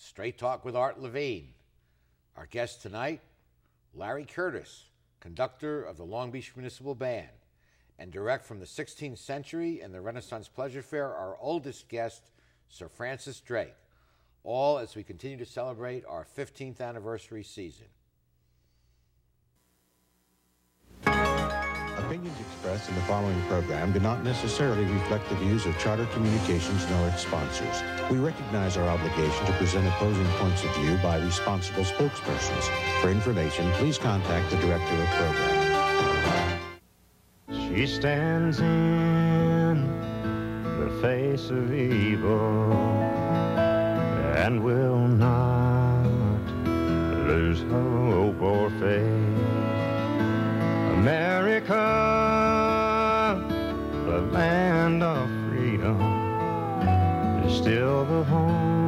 Straight Talk with Art Levine. Our guest tonight, Larry Curtis, conductor of the Long Beach Municipal Band. And direct from the 16th century and the Renaissance Pleasure Fair, our oldest guest, Sir Francis Drake. All as we continue to celebrate our 15th anniversary season. Opinions expressed in the following program do not necessarily reflect the views of Charter Communications nor its sponsors. We recognize our obligation to present opposing points of view by responsible spokespersons. For information, please contact the director of program. She stands in the face of evil and will not lose hope or faith. Land of freedom, is still the home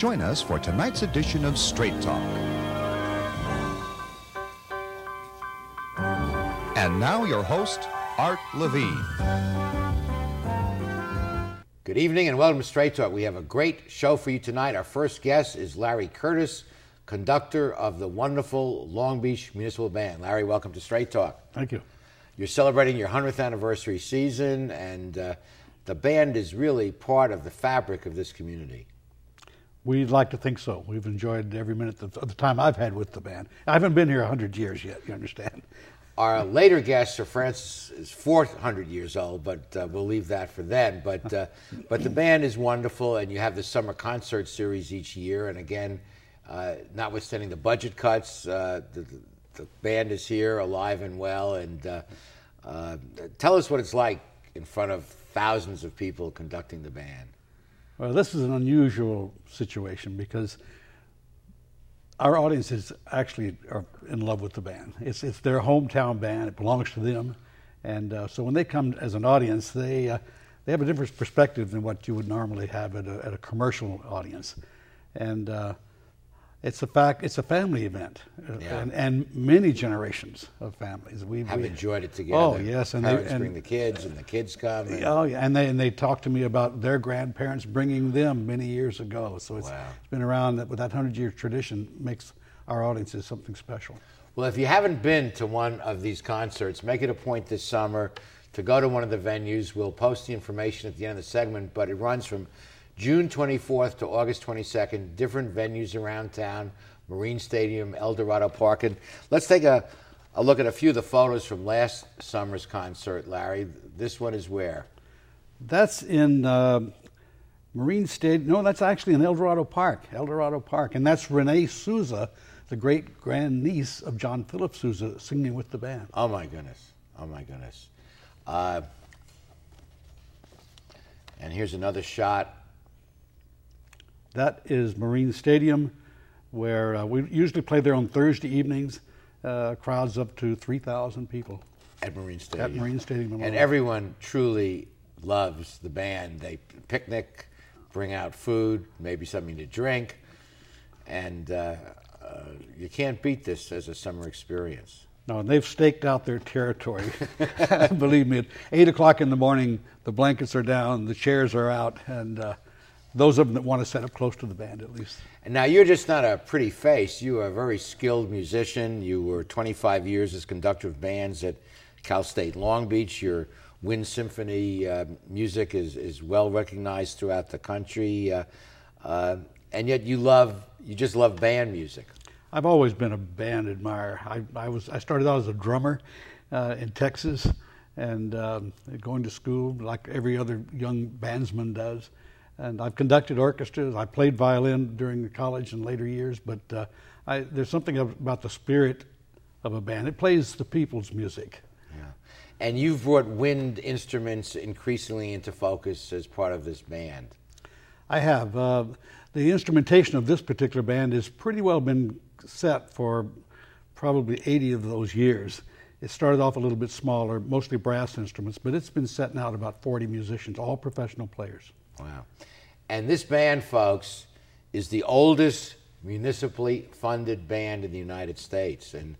Join us for tonight's edition of Straight Talk. And now, your host, Art Levine. Good evening and welcome to Straight Talk. We have a great show for you tonight. Our first guest is Larry Curtis, conductor of the wonderful Long Beach Municipal Band. Larry, welcome to Straight Talk. Thank you. You're celebrating your 100th anniversary season, and uh, the band is really part of the fabric of this community. We'd like to think so. We've enjoyed every minute of the time I've had with the band. I haven't been here 100 years yet, you understand? Our later guest, Sir Francis, is 400 years old, but uh, we'll leave that for then. But uh, but the band is wonderful, and you have the summer concert series each year. And again, uh, notwithstanding the budget cuts, uh, the, the band is here, alive and well. And uh, uh, tell us what it's like in front of thousands of people conducting the band. Well, this is an unusual situation because our audience is actually are in love with the band. It's, it's their hometown band, it belongs to them. And uh, so when they come as an audience, they, uh, they have a different perspective than what you would normally have at a, at a commercial audience. And uh, it's a fact, it's a family event, uh, Yeah. and, and many generations of families. We Have enjoyed it together. Oh yes, and parents they, and, bring the kids, and the kids come. and- Oh yeah, and they and they talk to me about their grandparents bringing them many years ago. So it's, Wow. it's been around. That with that hundred year tradition makes our audiences something special. Well, if you haven't been to one of these concerts, make it a point this summer to go to one of the venues. We'll post the information at the end of the segment, but it runs from June 24th to August 22nd, different venues around town Marine Stadium, El Dorado Park. And let's take a, a look at a few of the photos from last summer's concert, Larry. This one is where? That's in uh, Marine Stadium. No, that's actually in El Dorado Park. El Dorado Park, and that's Renee Souza, the great grandniece of John Philip Sousa, singing with the band. Oh, my goodness. Oh, my goodness. Uh, and here's another shot. That is Marine Stadium, where uh, we usually play there on Thursday evenings. Uh, crowds up to three thousand people. At Marine Stadium. At Marine Stadium And everyone truly loves the band. They picnic, bring out food, maybe something to drink, and uh, uh, you can't beat this as a summer experience. No, and they've staked out their territory. Believe me, at eight o'clock in the morning, the blankets are down, the chairs are out, and uh, those of them that want to set up close to the band at least. And now you're just not a pretty face. You are a very skilled musician. You were 25 years as conductor of bands at Cal State Long Beach. Your wind symphony uh, music is, is well recognized throughout the country, uh, uh, and yet you love you just love band music. I've always been a band admirer. I, I was I started out as a drummer uh, in Texas, and um, going to school like every other young bandsman does. And I've conducted orchestras. I played violin during the college and later years, but uh, I, there's something about the spirit of a band. It plays the people's music. Yeah. And you've brought wind instruments increasingly into focus as part of this band. I have. Uh, the instrumentation of this particular band has pretty well been set for probably 80 of those years. It started off a little bit smaller, mostly brass instruments, but it's been setting out about 40 musicians, all professional players. Wow. And this band, folks, is the oldest municipally funded band in the United States. And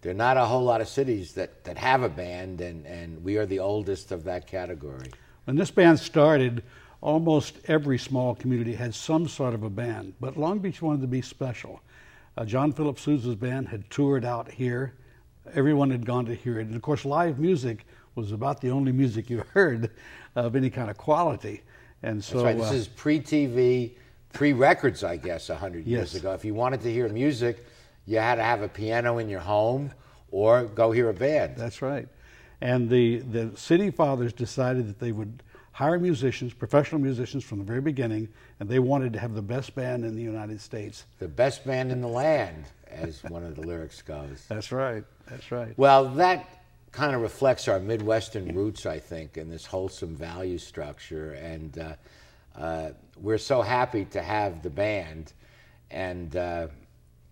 there are not a whole lot of cities that, that have a band, and, and we are the oldest of that category. When this band started, almost every small community had some sort of a band, but Long Beach wanted to be special. Uh, John Philip Sousa's band had toured out here. Everyone had gone to hear it. And of course, live music was about the only music you heard of any kind of quality. And so right. This uh, is pre-TV, pre-records, I guess, a hundred years ago. If you wanted to hear music, you had to have a piano in your home or go hear a band. That's right. And the, the city fathers decided that they would hire musicians, professional musicians from the very beginning, and they wanted to have the best band in the United States. the best band in the land, as one of the lyrics goes. That's right. That's right. Well, that kind of reflects our Midwestern roots, I think, in this wholesome value structure. And uh, uh, we're so happy to have the band. And uh,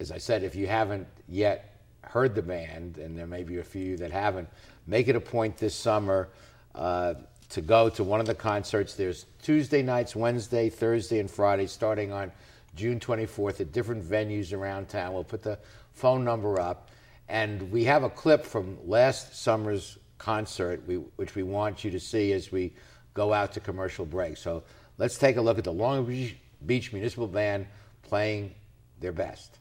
as I said, if you haven't yet heard the band, and there may be a few that haven't, make it a point this summer uh, to go to one of the concerts. There's Tuesday nights, Wednesday, Thursday, and Friday, starting on June 24th at different venues around town. We'll put the phone number up. And we have a clip from last summer's concert, we, which we want you to see as we go out to commercial break. So let's take a look at the Long Beach, Beach Municipal Band playing their best.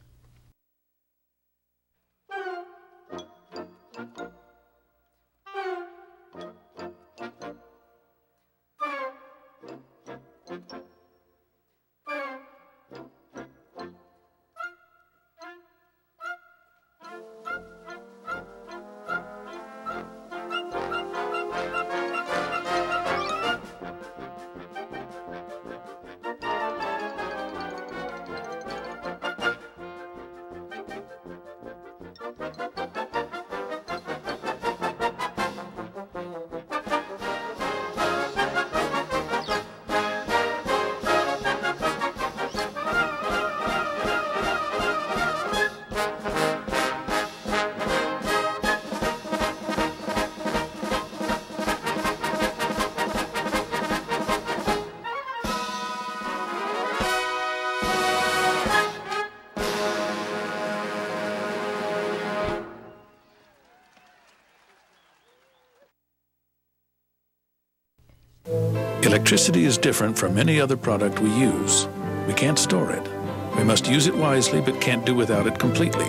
Electricity is different from any other product we use. We can't store it. We must use it wisely, but can't do without it completely.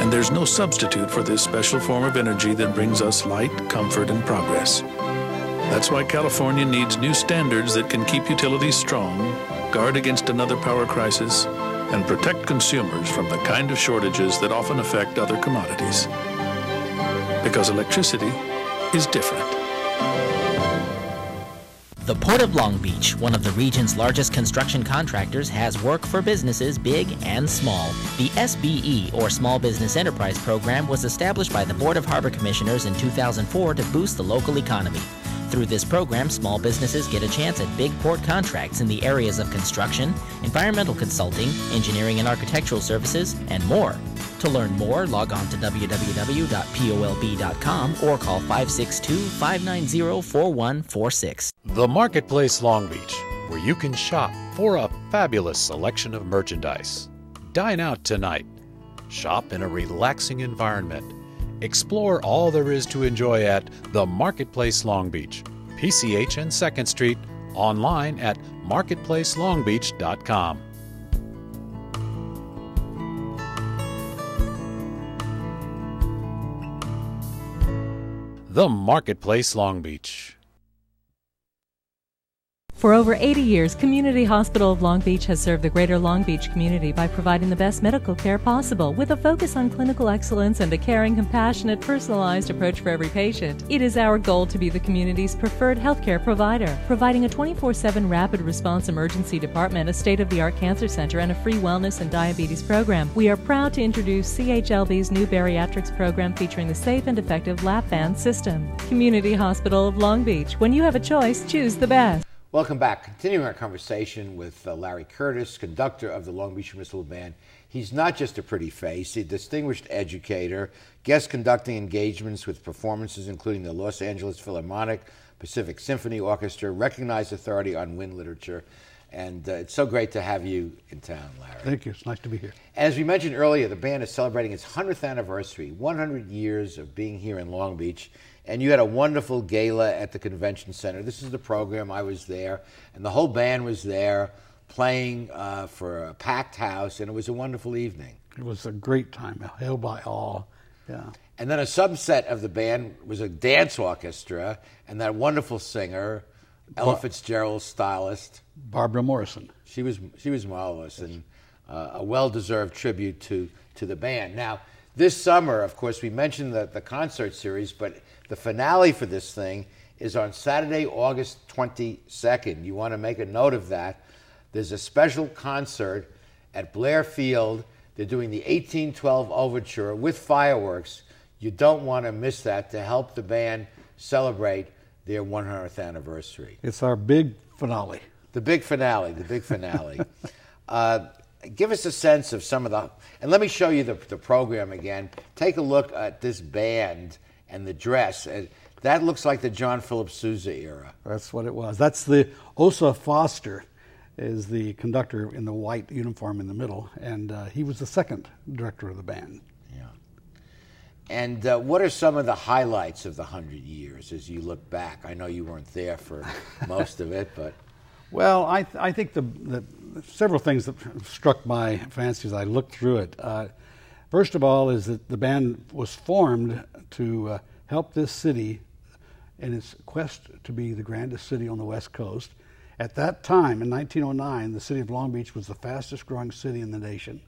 And there's no substitute for this special form of energy that brings us light, comfort, and progress. That's why California needs new standards that can keep utilities strong, guard against another power crisis, and protect consumers from the kind of shortages that often affect other commodities. Because electricity is different. The Port of Long Beach, one of the region's largest construction contractors, has work for businesses big and small. The SBE, or Small Business Enterprise Program, was established by the Board of Harbor Commissioners in 2004 to boost the local economy. Through this program, small businesses get a chance at big port contracts in the areas of construction, environmental consulting, engineering and architectural services, and more. To learn more, log on to www.polb.com or call 562 590 4146. The Marketplace Long Beach, where you can shop for a fabulous selection of merchandise. Dine out tonight. Shop in a relaxing environment. Explore all there is to enjoy at the Marketplace Long Beach, PCH and 2nd Street, online at marketplacelongbeach.com. The Marketplace Long Beach. For over 80 years, Community Hospital of Long Beach has served the greater Long Beach community by providing the best medical care possible with a focus on clinical excellence and a caring, compassionate, personalized approach for every patient. It is our goal to be the community's preferred healthcare provider, providing a 24 7 rapid response emergency department, a state of the art cancer center, and a free wellness and diabetes program. We are proud to introduce CHLB's new bariatrics program featuring the safe and effective lap band system. Community Hospital of Long Beach. When you have a choice, choose the best. Welcome back. Continuing our conversation with uh, Larry Curtis, conductor of the Long Beach Municipal Band. He's not just a pretty face, he's a distinguished educator, guest conducting engagements with performances including the Los Angeles Philharmonic, Pacific Symphony Orchestra, recognized authority on wind literature. And uh, it's so great to have you in town, Larry. Thank you. It's nice to be here. As we mentioned earlier, the band is celebrating its 100th anniversary, 100 years of being here in Long Beach. And you had a wonderful gala at the convention center. This is the program. I was there, and the whole band was there playing uh, for a packed house, and it was a wonderful evening. It was a great time, held by all. Yeah. And then a subset of the band was a dance orchestra, and that wonderful singer, Ella Fitzgerald's stylist, Barbara Morrison. She was she was marvelous and uh, a well-deserved tribute to to the band. Now, this summer, of course, we mentioned the, the concert series, but the finale for this thing is on Saturday, August 22nd. You want to make a note of that. There's a special concert at Blair Field. They're doing the 1812 Overture with fireworks. You don't want to miss that to help the band celebrate their 100th anniversary. It's our big finale. The big finale, the big finale. uh, give us a sense of some of the, and let me show you the, the program again. Take a look at this band and the dress. And that looks like the John Philip Sousa era. That's what it was. That's the Osa Foster is the conductor in the white uniform in the middle, and uh, he was the second director of the band. Yeah. And uh, what are some of the highlights of the hundred years as you look back? I know you weren't there for most of it, but well, I, th- I think the, the, several things that struck my fancy as I looked through it. Uh, first of all, is that the band was formed to uh, help this city in its quest to be the grandest city on the West Coast. At that time, in 1909, the city of Long Beach was the fastest growing city in the nation.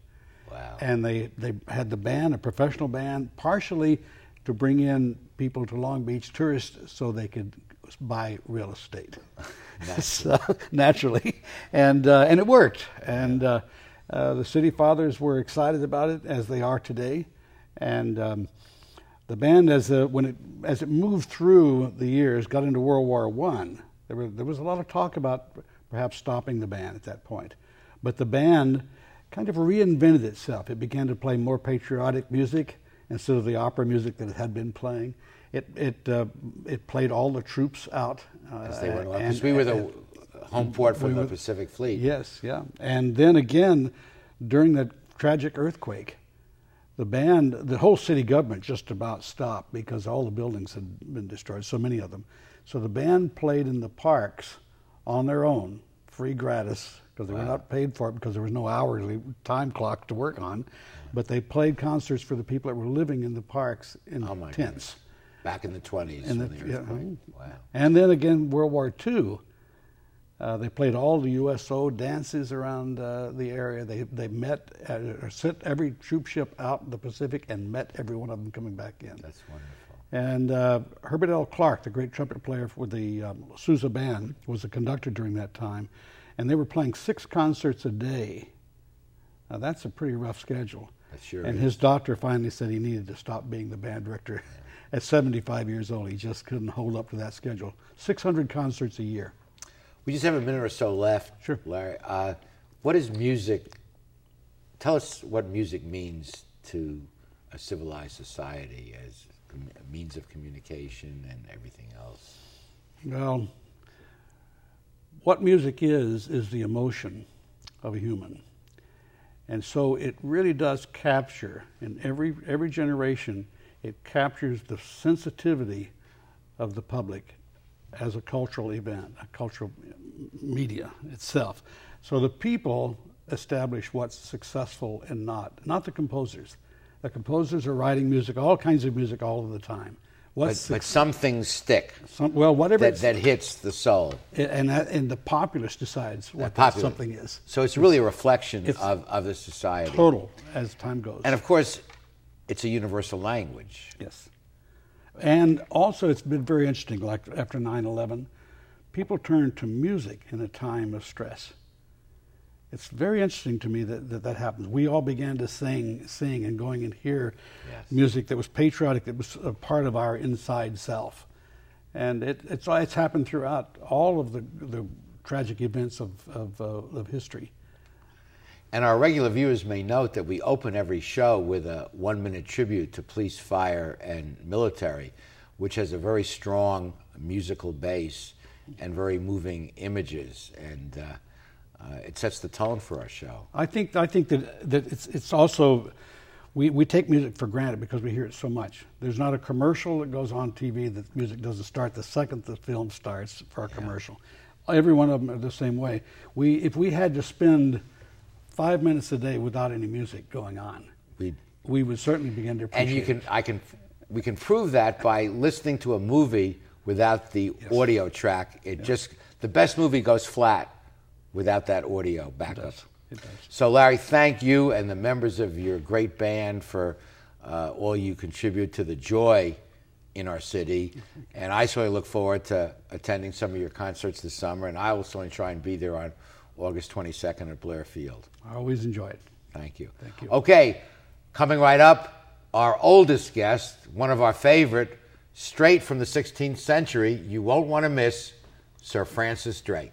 Wow. And they, they had the band, a professional band, partially to bring in people to Long Beach, tourists, so they could buy real estate. naturally. so, naturally. And, uh, and it worked. And uh, uh, the city fathers were excited about it, as they are today. And um, the band, as, a, when it, as it moved through the years, got into World War One. There, were, there was a lot of talk about perhaps stopping the band at that point. But the band kind of reinvented itself. It began to play more patriotic music instead of the opera music that it had been playing. It it uh, it played all the troops out. Because they were because we were the home port for we the were- Pacific Fleet. Yes, yeah. And then again, during that tragic earthquake, the band, the whole city government just about stopped because all the buildings had been destroyed, so many of them. So the band played in the parks on their own, free gratis, because they were not paid for it because there was no hourly time clock to work on. But they played concerts for the people that were living in the parks in Oh tents. goodness. Back in the 20s. And, when the, the yeah, Wow. and then again, World War II, uh, they played all the USO dances around uh, the area. They they met, at, or sent every troop ship out in the Pacific and met every one of them coming back in. That's wonderful. And uh, Herbert L. Clarke, the great trumpet player for the um, Sousa Band, was the conductor during that time. And they were playing six concerts a day. Now, that's a pretty rough schedule. Sure and is. his doctor finally said he needed to stop being the band director. At 75 years old, he just couldn't hold up to that schedule. 600 concerts a year. We just have a minute or so left. Sure. Larry, uh, what is music? Tell us what music means to a civilized society as a means of communication and everything else. Well, what music is, is the emotion of a human. And so it really does capture, in every, every generation, it captures the sensitivity of the public as a cultural event, a cultural media itself. So the people establish what's successful and not, not the composers. The composers are writing music, all kinds of music, all of the time. What's but, but some things stick. Some, well, whatever that, that hits the soul. and that, and the populace decides what that something is. So it's really a reflection It's of, of the society. Total as time goes. And of course, it's a universal language. Yes. And also, it's been very interesting, like after 9 11, people turned to music in a time of stress. It's very interesting to me that that, that happens. We all began to sing, sing, and going and hear music that was patriotic, that was a part of our inside self. And it, it's, it's happened throughout all of the, the tragic events of, of, uh, of history. And our regular viewers may note that we open every show with a one minute tribute to police, fire, and military, which has a very strong musical base and very moving images. And uh, uh, it sets the tone for our show. I think I think that that it's it's also we, we take music for granted because we hear it so much. There's not a commercial that goes on TV that music doesn't start the second the film starts for a commercial. Every one of them are the same way. We if we had to spend five minutes a day without any music going on, we we would certainly begin to appreciate. And you can, I can, we can prove that by listening to a movie without the audio track. It just, the best movie goes flat without that audio backup. It does. So, Larry, thank you and the members of your great band for uh, all you contribute to the joy in our city. And I certainly look forward to attending some of your concerts this summer. And I will certainly try and be there on August 22nd at Blair Field. I always enjoy it. Thank you. Thank you. Okay, coming right up, our oldest guest, one of our favorite, straight from the 16th century. You won't want to miss Sir Francis Drake.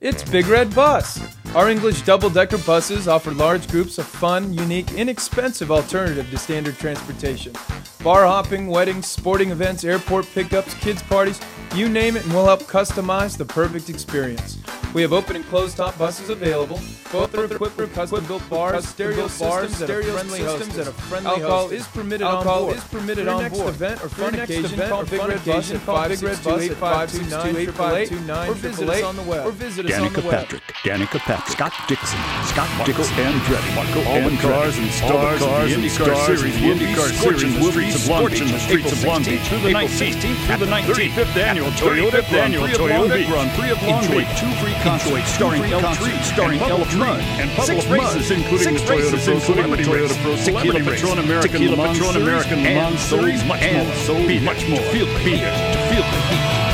It's Big Red Bus. Our English double decker buses offer large groups a fun, unique, inexpensive alternative to standard transportation. Bar hopping, weddings, sporting events, airport pickups, kids' parties you name it, and we'll help customize the perfect experience. We have open and closed top buses available. Both are equipped with custom-built bars, stereo systems, stereo friendly systems, and a friendly Alcohol is permitted Alcohol on board. is permitted on next board. event or fun occasion, call Big Red Bus at 562-852-9858 or visit us on the web. Or visit us on Danica the web. Patrick, Danica Patrick, Scott Dixon, Scott Dixon, Andretti, all the cars and stars of the IndyCar Series, the IndyCar Series will be scorching the streets of Long Beach through the 19th through the 35th annual Toyota Grand Prix of Long Beach. Enjoy two free concerts starring L3, starring L3, and Puddle of Mudd, including the Toyota Pro Celebrity Race, Tequila Patron American Le Mans Patron American Le Mans Series, much more, so much more. Feel the heat, to feel the heat.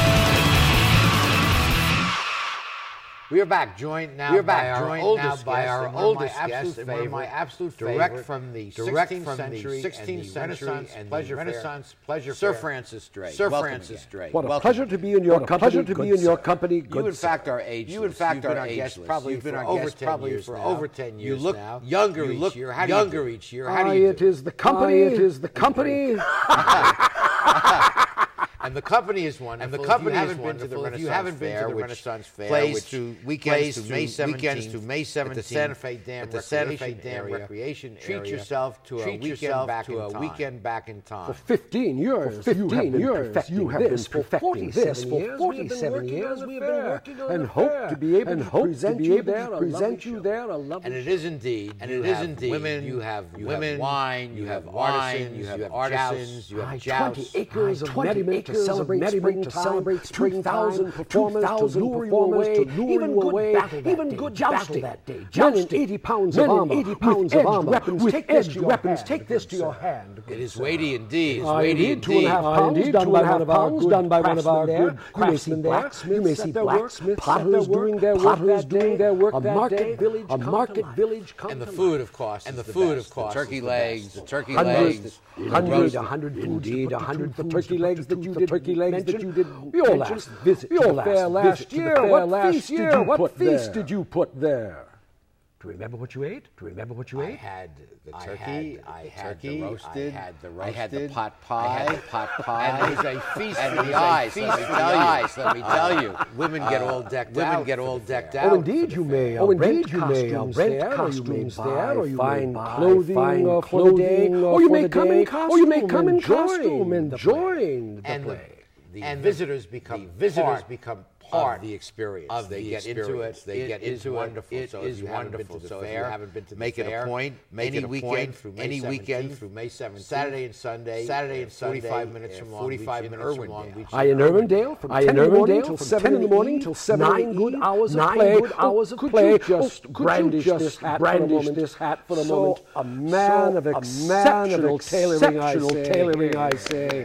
We are back, joined now We are by back, our joined oldest now by guest, our and one my oldest guest, and one of my absolute direct favorite, from the direct 16th from the century, 16th and the century and the pleasure Renaissance fair. pleasure Sir. Francis Drake. Sir Welcome Francis again. Drake. What a Welcome pleasure to be in your company, pleasure to be in your company. Good You, in fact, are ageless. You, in fact, been are our guest ageless. probably You've been for our over guest 10 probably years for now. over 10 years You look now. younger You each year. How do you younger do? each year. How do you it do? is the company. It is the company. And the company is wonderful. And the company is haven't been to the wonderful. If you haven't been to the Renaissance Fair, plays which through plays weekends to May 17th, weekends to May at the Santa Fe Dam at the Santa Fe Recreation Dam area. Recreation Treat area. yourself to a weekend back to in a time. weekend back in time. For 15 years, For you have been years, perfecting you have this, been perfecting perfecting this this. for For 47 47 years. years, We we have have been been working working on on and the hope fair. to be able And to hope to present be you able to there present you there a lovely And it show. is indeed. And you it is have indeed. Women, You have wine. you have wine, you, have artisans, you have have wine, to celebrate Medibrook, to celebrate springtime, 2,000 performers, 2,000 to lure you away, to lure even good away, battle even good jousting. that day, jousting, 80 pounds of armor, 80 pounds of armor, weapons, with take edged weapons, take this to your hand. It is weighty indeed. It's weighty indeed. Two and a half pounds, done by one of our good done by one of our good craftsmen there. You may see blacksmiths, potters doing their work that day, a market village, a market village, and the food, of course, and the food, of course, turkey legs, the turkey legs hundred, a hundred indeed, a hundred the turkey legs that you did, turkey legs that you did. Your last visit, your last year, what feast did you put there? Do you remember what you ate? Do you remember what you I ate? Had I turkey, had the I turkey. Had the roasted, I had the roasted. I had the pot pie. I had the pot pie. and it was a feast and for the eyes. Let me tell you. Eyes, let me tell you. Women get all decked women out. Women get all decked out. Oh, indeed you may. Oh, oh indeed you may. Rent costumes there, or you may buy clothing, fine clothing, or you may come in costume. Or you may come in costume and join the play. And visitors become visitors become part of the experience. Of they the get experience. into it. They it get into wonderful. it. So is wonderful. so fair, if you haven't been to the make fair, it a point. Make any it a weekend point through May any 17th, weekend through May 17th, Saturday and Sunday. Saturday and Sunday. 45 minutes from Long 45 Beach minutes from Long Beach. I in Irwindale from I 10 in Irwindale till 7 in the morning till 7 nine good hours of play. Good oh, hours of play. Oh, just brandish this hat. For a moment. A man of exceptional tailoring. I say.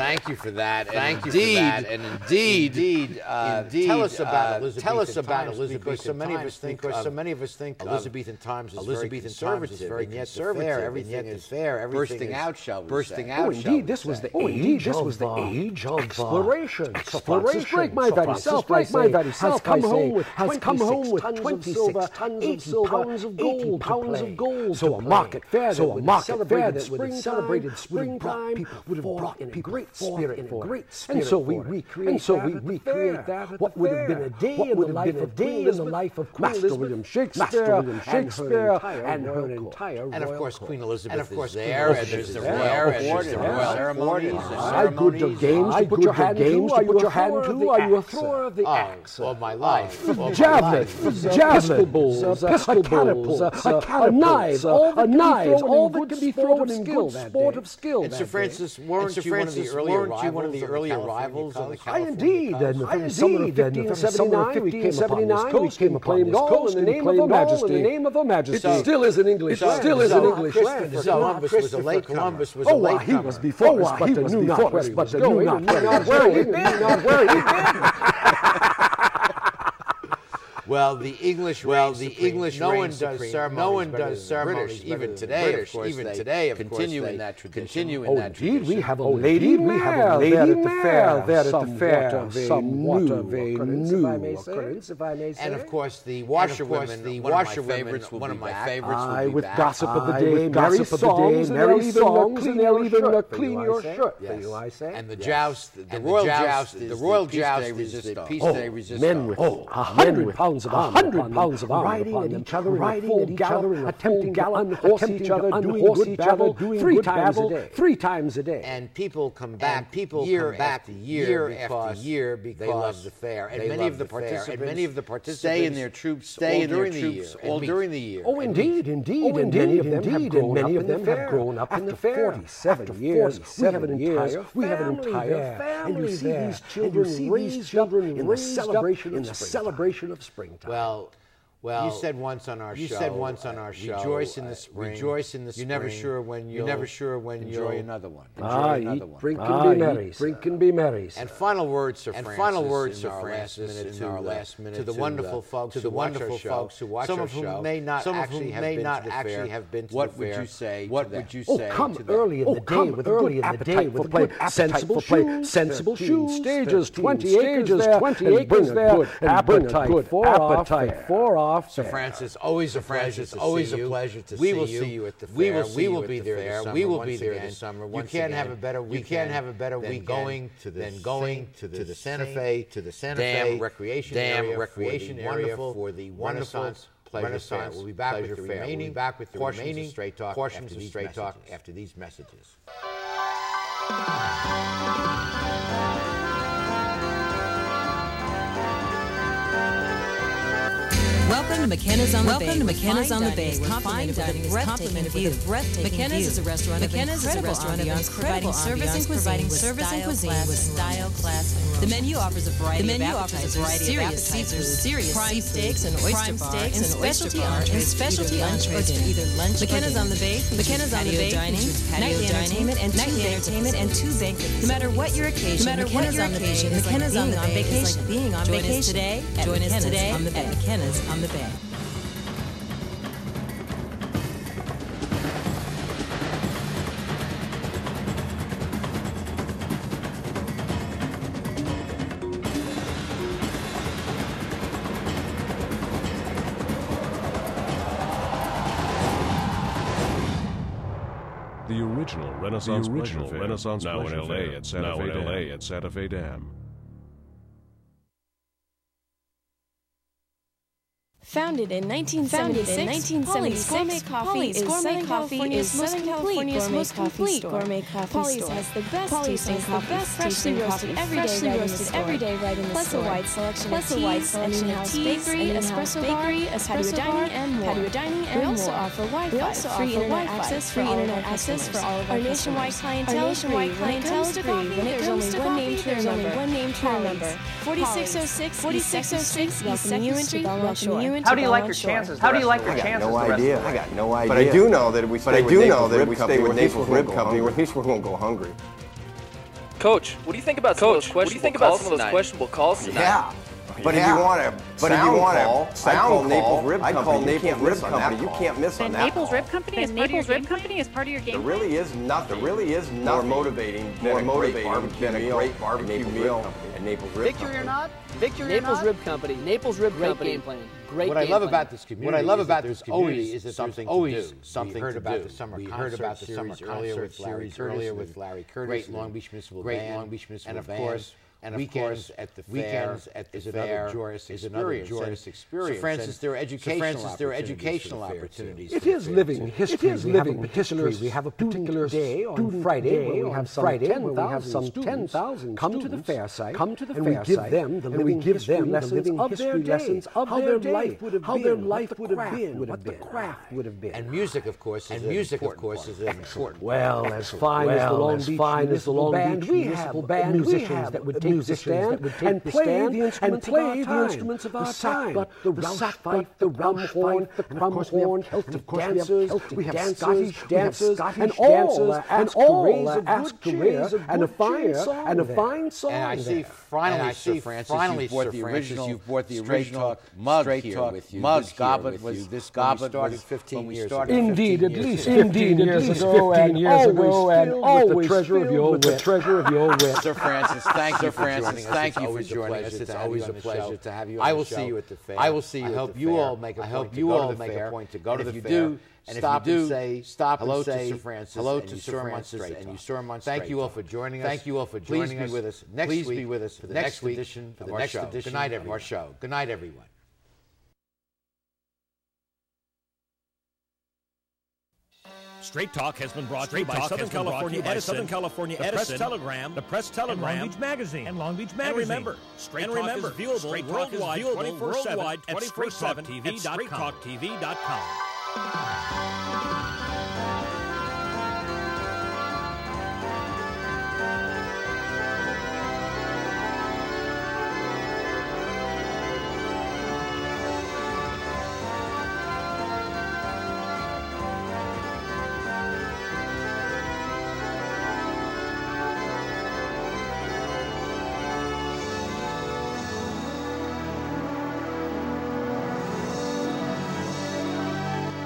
Thank you for that. Thank you for that. And indeed, indeed, uh, indeed tell us uh, about uh, Elizabeth. Tell us about Elizabeth because so many of us think because so many of us think Elizabethan times is Elizabethan conservative, times is very conservative, fair, everything yet is fair, everything bursting is out, shall we bursting say. out. Oh, indeed, this was the oh, indeed, this was the age of exploration. Exploration. break my very self, break my very self, come home with has come home with twenty silver, eighty pounds of gold, pounds of gold. So a market fair, so a market fair that would celebrated springtime would have brought in people. Great spirit in for great spirit And so we recreate and so we recreate that what would have been a day in the life of Queen in the life of Queen Master William Shakespeare, Master William Shakespeare and her entire And of course Queen Elizabeth and of course there and there's the royal ceremonies. I good to games I put your hand to? Are you a hand to? Are you a thrower of the oh, axe? Of my life. javelins, javelin, balls, pistol balls, a knife, all that can be thrown in skill. sport of skill. And Sir Francis, weren't you one of the early weren't you one of the early arrivals of the California Cubs? I indeed. Summer of 1579, we came upon this coast, and in the name of a Majesty. In the name of Her Majesty. It still is an English land. It still is an English land. Columbus was a late Columbus was a oh, late Oh, he was before us, but knew not where he was going. Not where he been. Well, the English well, the supreme. English no one does ceremonies. No one does ceremonies even today. British, of course, even today, of continue course, in that tradition. Continue in oh, that tradition. we have a oh, lady, we have a lady there at the fair. There at the fair, new occurrence, if I may say. And of course, the washerwomen, the washerwomen, one of my favorites. I with gossip of the day, gossip of the day, songs, and they'll even clean your shirt for you. I say. And the joust, the royal joust, the royal joust is the peace day resistance. Men with a hundred pounds pounds of a hundred pounds of armor, riding at each other, riding at each other, attempting gallop, attempting each other, doing good battle, doing three times a day, three times a day. And people come back, people year after year, after year because they love the fair, and many of the participants, many of the participants stay in their troops, stay in their troops all during the year. Oh, indeed, indeed, indeed, indeed, and many of them have grown up in the fair. Forty-seven years, we have an entire, we have an entire family, and you see these children, raised children in the celebration, in the celebration of spring time. Well, well, you said once on our you show. You said once on uh, our show. Rejoice in the uh, spring. rejoice in the spring. You're never sure when you're never sure when you'll another one. Enjoy ah, another one. Drink and ah, be merry. Drink and be merry. And final words, Sir and Francis. And final words, Sir Francis, in, our last minute to the wonderful folks, to the wonderful folks who watch our show. Some of whom may not actually have been to the fair. What would you say? What would you say? Oh, come early in the day with early in the day with good sensible play, sensible shoes, stages, twenty acres there, twenty acres there, and bring a good appetite for appetite for off Sir. Francis, always a pleasure. Francis, to always see a you. pleasure to we will see you at the fair. We will we will be the there summer. We will be there again. this summer. You can't again. have a better You can't have a better than weekend going to the than going to the, to the Santa Fe to the Santa Fe recreation Dam area recreation for area wonderful for the wonderful Renaissance pleasure Renaissance fair. We'll be back pleasure with the fair. We'll be remaining back with the portions remaining of straight talk portions after of these straight talk after these messages. Welcome to McKenna's on the Bay. Welcome to McKenna's on the Bay, fine dining is complimented with a view. breathtaking McKenna's view. is a restaurant of McKenna's is a restaurant of incredible service and cuisine service and cuisine class, with style, class, and The menu offers a variety of offers a appetizers, variety of serious seafood, serious prime steaks and oyster bar, steaks and specialty entrees specialty either lunch or entrees for dinner. either lunch or McKenna's on the Bay McKenna's on the Bay dining, features patio nightly dining, entertainment, and two nightly entertainment, and two facilities. banquet No matter what your occasion, No matter what McKenna's your on the Bay occasion, McKenna's on the on Bay is vacation. like being on Join us vacation. today at Join us McKenna's today on the Bay. At McKenna's on the Bay. The original Renaissance The original Renaissance now in Pleasure LA Fair, at Santa now Fe Dam. Founded in 1976, Polly's Gourmet Coffee is Southern California's most complete gourmet coffee store. Gourmet coffee Polly's has the best Polly's tasting coffee, freshly roasted every day, freshly roasted every day right in the plus a wide selection plus of a wide selection an in-house bakery, espresso bakery, espresso dining, and more. Patio dining and We also more. offer Wi-Fi, We also free offer internet Wi-Fi, access free of internet access for all of Our nationwide clientele is nationwide clientele is free. When it there's comes only to one coffee, name to there's only remember. one name to remember. 4606 4606 East Second Street, Shore. you into How do you like your Shore. chances? How do you like your got chances no the rest idea. I got no idea. But I do know that if we But stay I with do Naples know that Rib if we Company, stay with at least Naples we Rib won't go Company, hungry. at least we won't go hungry. Coach, what do you think about some Coach, of those what do you think about calls some of those questionable calls tonight? Yeah. But Yeah. if you want to, But if you want to call, sound I'd call call, Naples Rib I'd Company. call You Naples can't Rib miss on that Company. You can't miss on that Naples. Rib Company is part of your Naples Rib game plan? Company is part of your There game really is nothing. There really is nothing more motivating more motivating great barbecue than a great at barbecue Naples Rib meal Company. at Naples Rib Victory Company. or not, victory Naples or not, Rib Company, Naples Rib Great Company. game plan. Great what I love plan. about this community What I love is about that this there's always community is that something always to do. something we heard to about do. the summer We concert heard about the series summer earlier concert with Larry series Curtis, earlier with Larry Curtis, great Long Beach Municipal great Band, Long Beach Municipal and of Band, course, and of weekends course, at the fair weekends at the is fair another joyous is another experience. joyous experience. So Francis, And there are so educational Francis, there are opportunities educational for the fair, too. opportunities It for the is fair, living history. It is We have a living history. we have a particular day on Friday day where we have some Friday where we have 10,000 some students 10,000 come to the fair site come to the and fair we give them the and we living give history them the lessons living of their history day, lessons of how their their life would have how been, their what life would have craft been, would what have the been. craft would have been. And music, of course, is And an music, of important course, is of an that. important Well, as fine as the Long Beach fine as the Long Band, we Municipal have Band, musicians that would take the musicians stand that would take and the play stand the instruments and of play our the time. instruments of The our sackbut, time. the The roush sackbut, fife, the the rum horn, the and crumb course we have horn, Celtic of course we have dancers, Celtic we have dancers, Scottish we have dancers, and all, dancers, uh, and all raise uh, a good ask to cheer raise and a good fire song and a fine song And I see there. finally, Sir Francis, finally, you've brought Sir the Francis, original you've brought the original mug here with you. mug This goblet with was- you. This goblet started was 15 when we years started ago. Indeed, at least 15 years ago, and always filled with the treasure of your with the wit. treasure of your wit. Sir Francis, thank Sir you for Francis, thank It's you for joining us. It's always a on the pleasure to have you I will the see you at the fair. I will see you I hope the you all make a I hope point to you go to all the make a fair. point to go And to if the you fair. do, And if stop you and do, say stop hello and to Sir Francis hello and to Sir Francis and you saw him on Thank you all for joining us. Thank you all for joining us. Please be with us next Please week be with us for the the next next edition edition of our show. show. Good night, everyone. show. Good night, everyone. Straight Talk has been brought to you by Southern has been brought to California by Edison, Southern California the Press Telegram, the Press Telegram, and Long Beach Magazine, and Long Beach And Magazine. remember, Straight and Talk remember, is viewable Straight Talk worldwide, is viewable 24/7 worldwide at 24/7 StraightTalkTV.com. at StraightTalkTV.com.